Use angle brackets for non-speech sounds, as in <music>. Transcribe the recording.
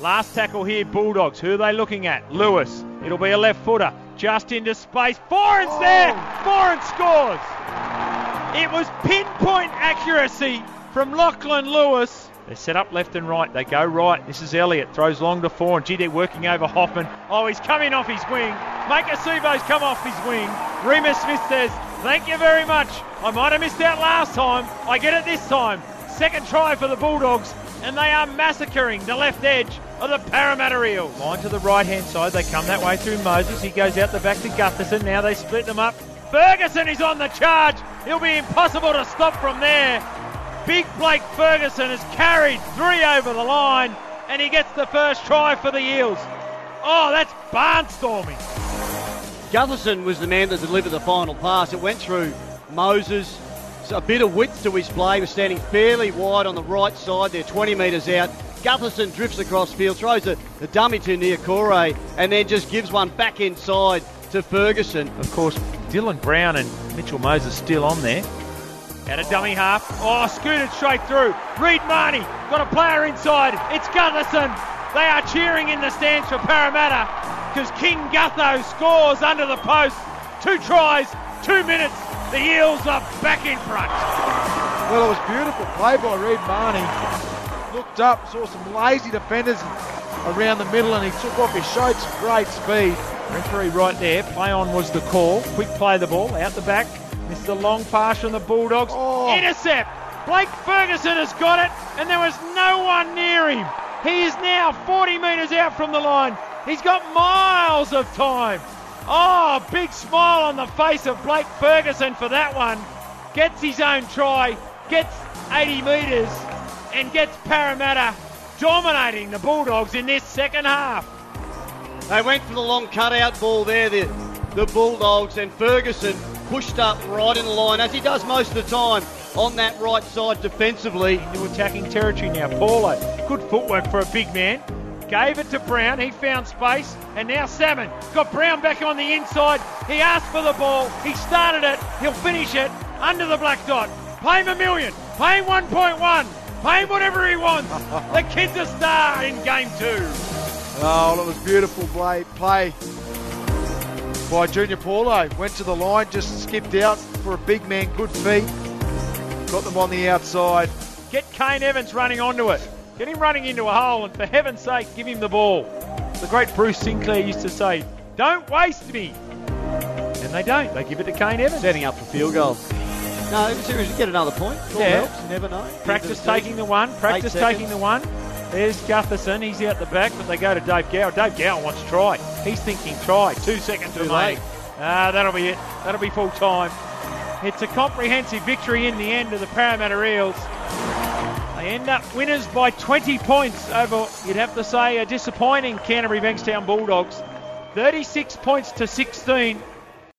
Last tackle here, Bulldogs. Who are they looking at? Lewis. It'll be a left footer. Just into space. Foran's there. Foran scores. It was pinpoint accuracy from Lachlan Lewis. They're set up left and right. They go right. This is Elliott. Throws long to Foran. Gee, they're working over Hoffman. Oh, he's coming off his wing. Maika Sivo's come off his wing. Reimis Smith says, Thank you very much. I might have missed out last time. I get it this time. Second try for the Bulldogs, and they are massacring the left edge of the Parramatta Eels. Line to the right hand side. They come that way through Moses. He goes out the back to Gutherson. Now they split them up. Ferguson is on the charge. He'll be impossible to stop from there. Big Blake Ferguson has carried three over the line, and he gets the first try for the Eels. Oh, that's barnstorming. Gutherson was the man that delivered the final pass. It went through Moses. A bit of width to his play. He was standing fairly wide on the right side there, 20 metres out. Gutherson drifts across field, throws the dummy to Niukore, and then just gives one back inside to Ferguson. Of course, Dylan Brown and Mitchell Moses still on there. At a dummy half. Oh, scooted straight through. Reed Mahoney got a player inside. It's Gutherson. They are cheering in the stands for Parramatta because King Gutho scores under the post. Two tries, two minutes. The Eels are back in front. Well, it was beautiful play by Reed Mahoney. Looked up, saw some lazy defenders around the middle, and he took off his showed some great speed. Referee right there. Play on was the call. Quick play the ball out the back. This is a long pass from the Bulldogs. Oh. Intercept. Blake Ferguson has got it, and there was no one near him. He is now 40 metres out from the line. He's got miles of time. Oh, big smile on the face of Blake Ferguson for that one. Gets his own try, gets 80 metres, and gets Parramatta dominating the Bulldogs in this second half. They went for the long cutout ball there, the, the Bulldogs, and Ferguson pushed up right in the line, as he does most of the time, on that right side defensively. Into attacking territory now. Paulo, good footwork for a big man. Gave it to Brown. He found space. And now Salmon got Brown back on the inside. He asked for the ball. He started it. He'll finish it under the black dot. Pay him a million. Pay him 1.1. Pay him whatever he wants. <laughs> the kid's a star in game two. Oh, it was beautiful play, play by Junior Paulo. Went to the line, just skipped out for a big man, good feet. Got them on the outside. Get Kane Evans running onto it. Get him running into a hole, and for heaven's sake, give him the ball. The great Bruce Sinclair used to say, Don't waste me. And they don't. They give it to Kane Evans. Setting up for field goal. No, seriously, get another point. All Yeah. helps, you never know. Practice taking the one. Practice Eight taking seconds. the one. There's Gutherson. He's out the back, but they go to Dave Gower. Dave Gower wants to try. He's thinking try. Two seconds Too remaining. late. Ah, that'll be it. That'll be full time. It's a comprehensive victory in the end of the Parramatta Eels. They end up winners by 20 points over, you'd have to say, a disappointing Canterbury Bankstown Bulldogs. 36 points to 16.